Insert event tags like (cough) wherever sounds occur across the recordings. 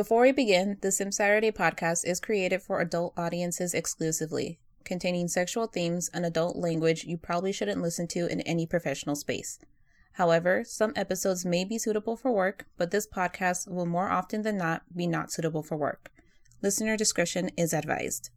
Before we begin, the Simp Saturday podcast is created for adult audiences exclusively, containing sexual themes and adult language you probably shouldn't listen to in any professional space. However, some episodes may be suitable for work, but this podcast will more often than not be not suitable for work. Listener discretion is advised.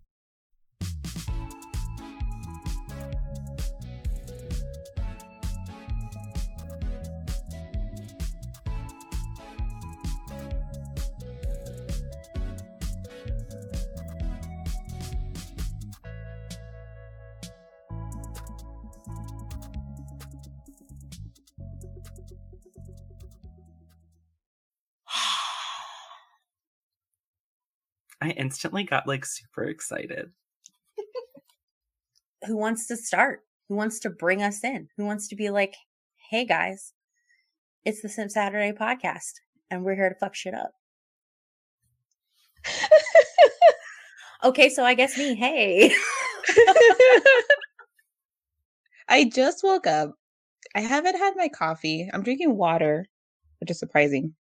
I instantly got like super excited. (laughs) Who wants to start? Who wants to bring us in? Who wants to be like, hey guys, it's the Simp Saturday podcast, and we're here to fuck shit up. okay, so I guess me, hey. (laughs) I just woke up. I haven't had my coffee. I'm drinking water, which is surprising.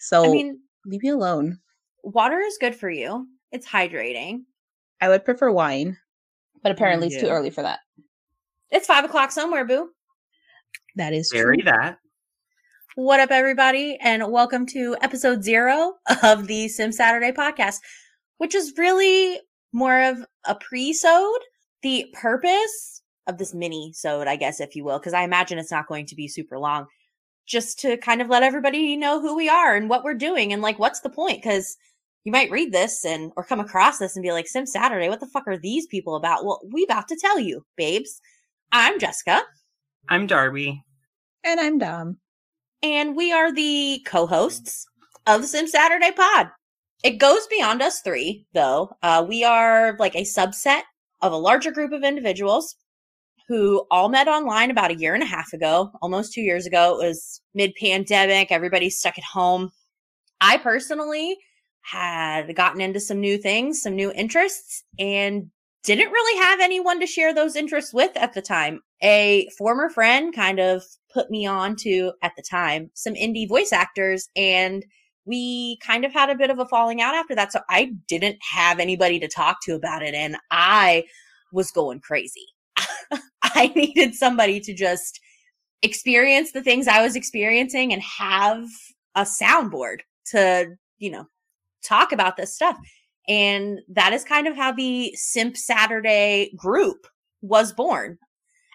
So I mean, leave me alone. Water is good for you. It's hydrating. I would prefer wine, but apparently it's too early for that. It's five o'clock somewhere, boo. That is Bury true. that. What up, everybody, and welcome to episode zero of the Simp Saturday podcast, which is really more of a pre-sode. The purpose of this mini-sode, I guess, if you will, because I imagine it's not going to be super long, just to kind of let everybody know who we are and what we're doing and like what's the point, because you might read this and or come across this and be like, Simp Saturday, what the fuck are these people about? Well, we about to tell you, babes. I'm Jessica. I'm Darby. And I'm Dom. and we are the co-hosts of the Simp Saturday Pod. It goes beyond us three, though. Uh, we are like a subset of a larger group of individuals who all met online about a year and a half ago, almost two years ago. It was mid-pandemic. Everybody's stuck at home. I personally had gotten into some new things, some new interests, and didn't really have anyone to share those interests with at the time. A former friend kind of put me on to, at the time, some indie voice actors, and we kind of had a bit of a falling out after that. So I didn't have anybody to talk to about it, and I was going crazy. (laughs) I needed somebody to just experience the things I was experiencing and have a soundboard to, you know, talk about this stuff. And that is kind of how the Simp Saturday group was born.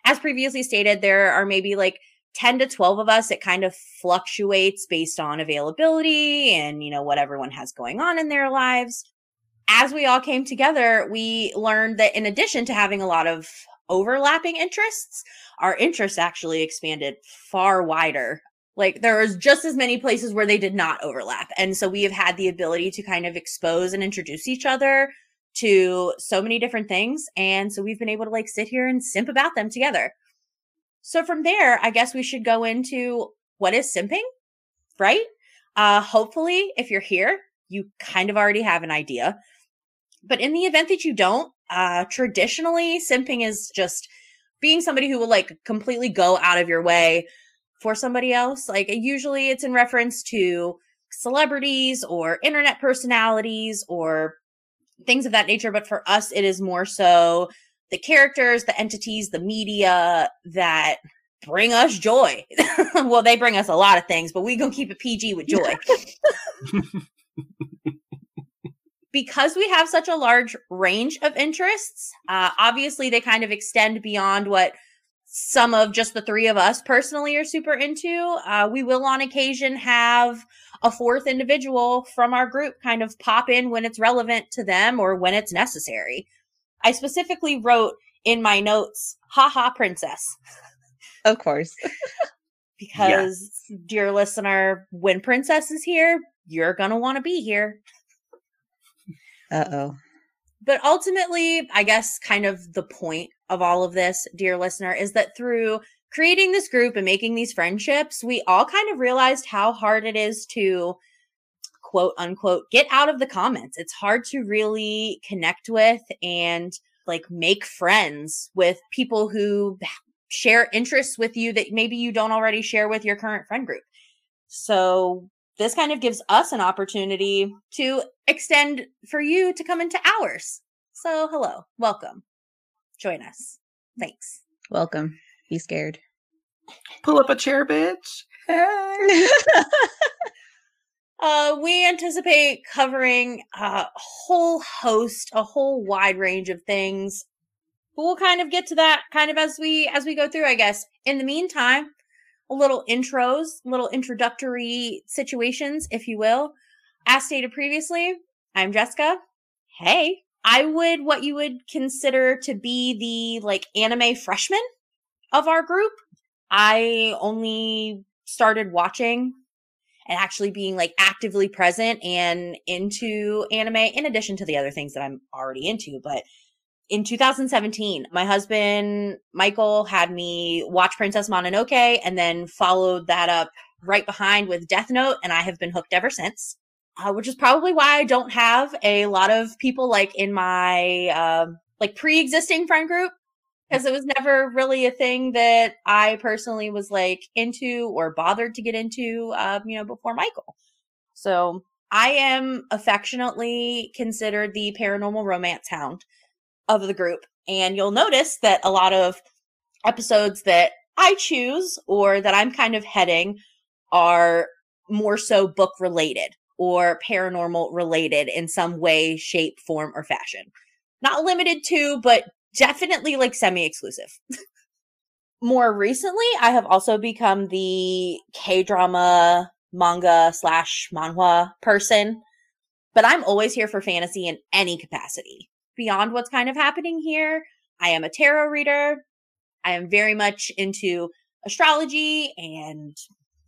As previously stated, there are maybe like 10 to 12 of us. It kind of fluctuates based on availability and, you know, what everyone has going on in their lives. As we all came together, we learned that in addition to having a lot of overlapping interests, our interests actually expanded far wider like there was just as many places where they did not overlap. And so we have had the ability to kind of expose and introduce each other to so many different things. And so we've been able to like sit here and simp about them together. So from there, I guess we should go into what is simping, right? Uh hopefully if you're here, you kind of already have an idea. But in the event that you don't, uh traditionally simping is just being somebody who will like completely go out of your way for somebody else. Like usually it's in reference to celebrities or internet personalities or things of that nature. But for us, it is more so the characters, the entities, the media that bring us joy. (laughs) well, they bring us a lot of things, but we gonna keep it PG with joy. (laughs) because we have such a large range of interests, uh, obviously they kind of extend beyond what some of just the three of us personally are super into. Uh, we will on occasion have a fourth individual from our group kind of pop in when it's relevant to them or when it's necessary. I specifically wrote in my notes, haha, princess, (laughs) Of course. (laughs) because, dear listener, when princess is here, you're going to want to be here. Uh oh. But ultimately, I guess kind of the point of all of this, dear listener, is that through creating this group and making these friendships, we all kind of realized how hard it is to quote unquote get out of the comments. It's hard to really connect with and like make friends with people who share interests with you that maybe you don't already share with your current friend group. So this kind of gives us an opportunity to extend for you to come into ours. So, hello, welcome. Join us. Thanks. Welcome. Be scared. Pull up a chair, bitch. (laughs) Uh, we anticipate covering a whole host, a whole wide range of things. But we'll kind of get to that kind of as we as we go through, I guess. In the meantime, a little intros, little introductory situations, if you will. As stated previously, I'm Jessica. Hey, I would what you would consider to be the like anime freshman of our group. I only started watching and actually being like actively present and into anime in addition to the other things that I'm already into. But in 2017, my husband Michael had me watch Princess Mononoke and then followed that up right behind with Death Note, and I have been hooked ever since. Uh, which is probably why I don't have a lot of people like in my uh, like pre-existing friend group because it was never really a thing that I personally was like into or bothered to get into, um, you know, before Michael. So I am affectionately considered the paranormal romance hound of the group. And you'll notice that a lot of episodes that I choose or that I'm kind of heading are more so book related or paranormal related in some way, shape, form, or fashion. Not limited to, but definitely like semi exclusive. (laughs) More recently, I have also become the K drama manga slash manhwa person, but I'm always here for fantasy in any capacity. Beyond what's kind of happening here, I am a tarot reader. I am very much into astrology and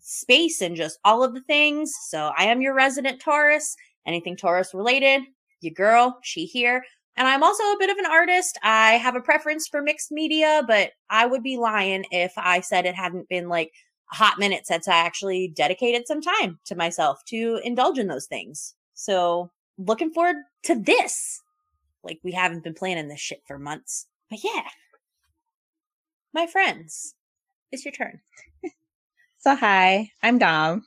space and just all of the things. So I am your resident Taurus. Anything Taurus related, your girl, she here. And I'm also a bit of an artist. I have a preference for mixed media, but I would be lying if I said it hadn't been like a hot minute since I actually dedicated some time to myself to indulge in those things. So looking forward to this. Like we haven't been planning this shit for months. But yeah. My friends, it's your turn. (laughs) so hi, I'm Dom.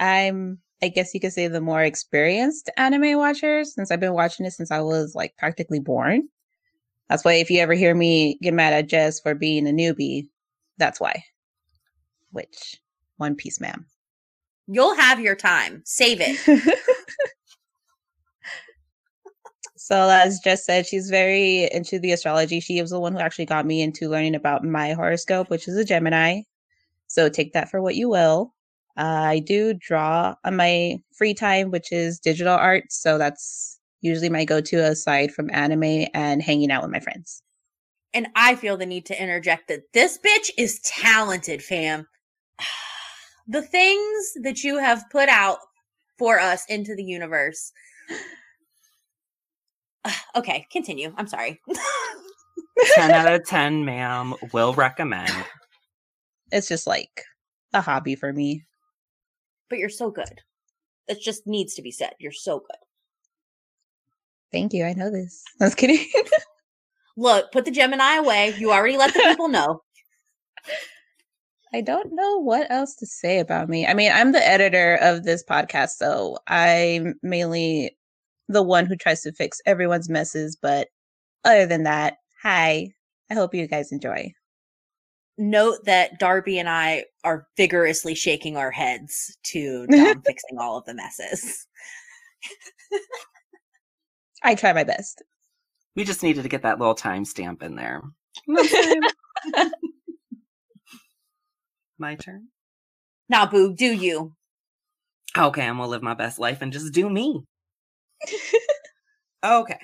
I'm I guess you could say the more experienced anime watchers since I've been watching it since I was like practically born. That's why if you ever hear me get mad at Jess for being a newbie, that's why. Which One Piece, ma'am. You'll have your time. Save it. (laughs) so as Jess said, she's very into the astrology. She was the one who actually got me into learning about my horoscope, which is a Gemini. So take that for what you will. Uh, I do draw on my free time, which is digital art. So that's usually my go to aside from anime and hanging out with my friends. And I feel the need to interject that this bitch is talented, fam. (sighs) The things that you have put out for us into the universe. (sighs) okay, continue. I'm sorry. (laughs) 10 out of 10, ma'am. Will recommend. It's just like a hobby for me but you're so good. That just needs to be said. You're so good. Thank you. I know this. (laughs) I was kidding. (laughs) Look, put the Gemini away. You already let the people (laughs) know. I don't know what else to say about me. I mean, I'm the editor of this podcast, so I'm mainly the one who tries to fix everyone's messes. But other than that, hi. I hope you guys enjoy note that Darby and I are vigorously shaking our heads to Dom (laughs) fixing all of the messes. (laughs) I try my best. We just needed to get that little timestamp in there. (laughs) My turn. Now, Boo, do you? Okay, I'm gonna live my best life and just do me. okay.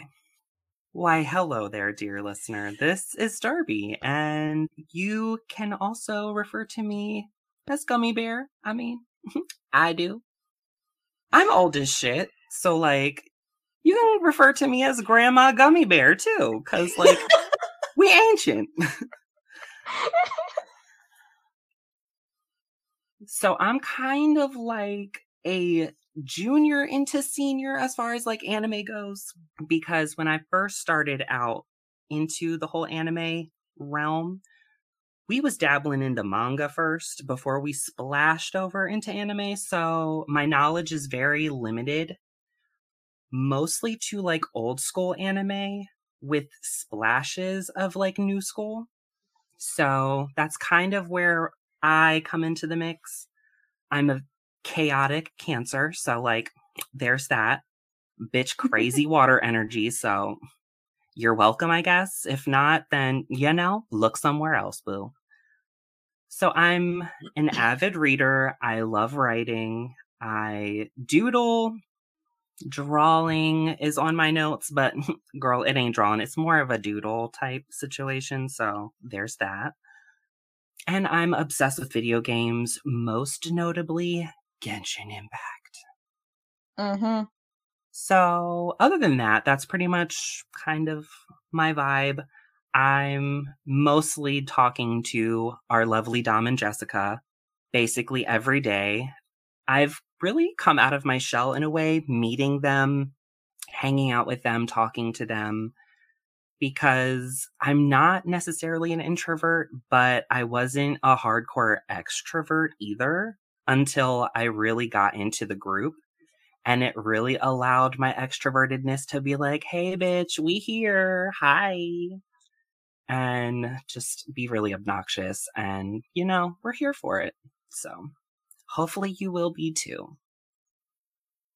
Why, hello there, dear listener. This is Darby, and you can also refer to me as Gummy Bear. I mean, (laughs) I do. I'm old as shit, so like, you can refer to me as Grandma Gummy Bear too, because like, (laughs) we ancient. (laughs) so I'm kind of like a junior into senior as far as like anime goes because when I first started out into the whole anime realm, we was dabbling into manga first before we splashed over into anime, so my knowledge is very limited. Mostly to like old school anime with splashes of like new school. So that's kind of where I come into the mix. I'm a chaotic cancer, so like there's that bitch (laughs) crazy water energy, so you're welcome, I guess. If not, then you know, look somewhere else, boo. So I'm an avid reader. I love writing. I doodle. Drawing is on my notes, but (laughs) girl, it ain't drawing. It's more of a doodle type situation. So there's that. And I'm obsessed with video games, most notably Genshin Impact. Mm-hmm. So, other than that, that's pretty much kind of my vibe. I'm mostly talking to our lovely Dom and Jessica basically every day. I've really come out of my shell in a way, meeting them, hanging out with them, talking to them, because I'm not necessarily an introvert, but I wasn't a hardcore extrovert either until I really got into the group. And it really allowed my extrovertedness to be like, hey, bitch, we here. Hi. And just be really obnoxious. And, you know, we're here for it. So hopefully you will be too.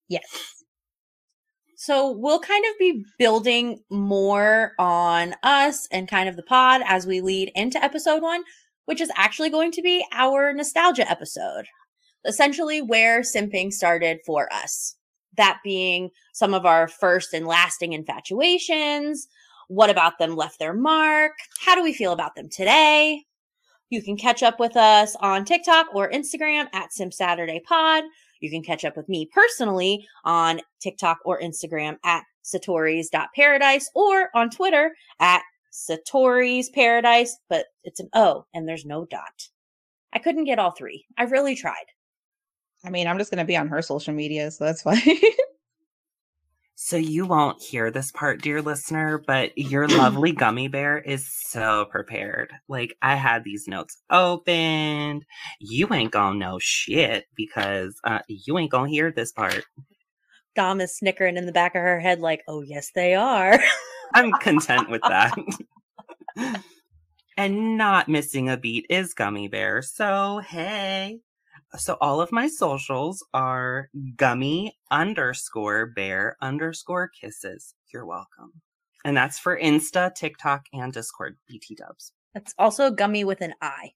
Yes. So we'll kind of be building more on us and kind of the pod as we lead into episode one, which is actually going to be our nostalgia episode. Essentially where simping started for us. That being some of our first and lasting infatuations. What about them left their mark? How do we feel about them today? You can catch up with us on TikTok or Instagram at Simp Saturday Pod. You can catch up with me personally on TikTok or Instagram at satoris.paradise or on Twitter at satori's paradise, but it's an O and there's no dot. I couldn't get all three. I really tried. I mean, I'm just gonna be on her social media, so that's (laughs) fine. So you won't hear this part, dear listener, but your lovely (clears throat) gummy bear is so prepared. Like I had these notes opened. You ain't gonna know shit because uh, you ain't gonna hear this part. Dom is snickering in the back of her head, like, oh, yes, they are. I'm content with that. (laughs) and not missing a beat is Gummy Bear. So, hey. So, all of my socials are gummy underscore bear underscore kisses. You're welcome. And that's for Insta, TikTok, and Discord, BT dubs. That's also gummy with an I.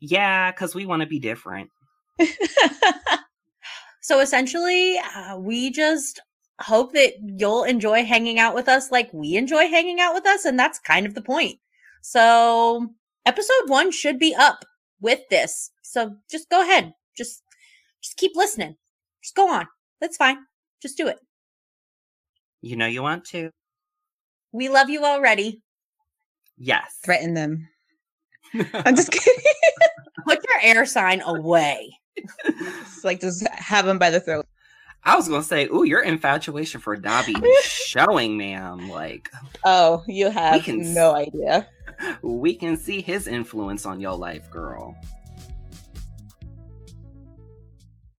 Yeah, because we want to be different. (laughs) so essentially, uh, we just hope that you'll enjoy hanging out with us like we enjoy hanging out with us. And that's kind of the point. So episode one should be up with this. So just go ahead. Just, just keep listening. Just go on. That's fine. Just do it. You know you want to. We love you already. Yes. Threaten them. (laughs) I'm just kidding. (laughs) Put your air sign away. It's like just have them by the throat. I was gonna say, ooh, your infatuation for Dobby is (laughs) showing, ma'am. Like, Oh, you have can no idea. we can see his influence on your life, girl.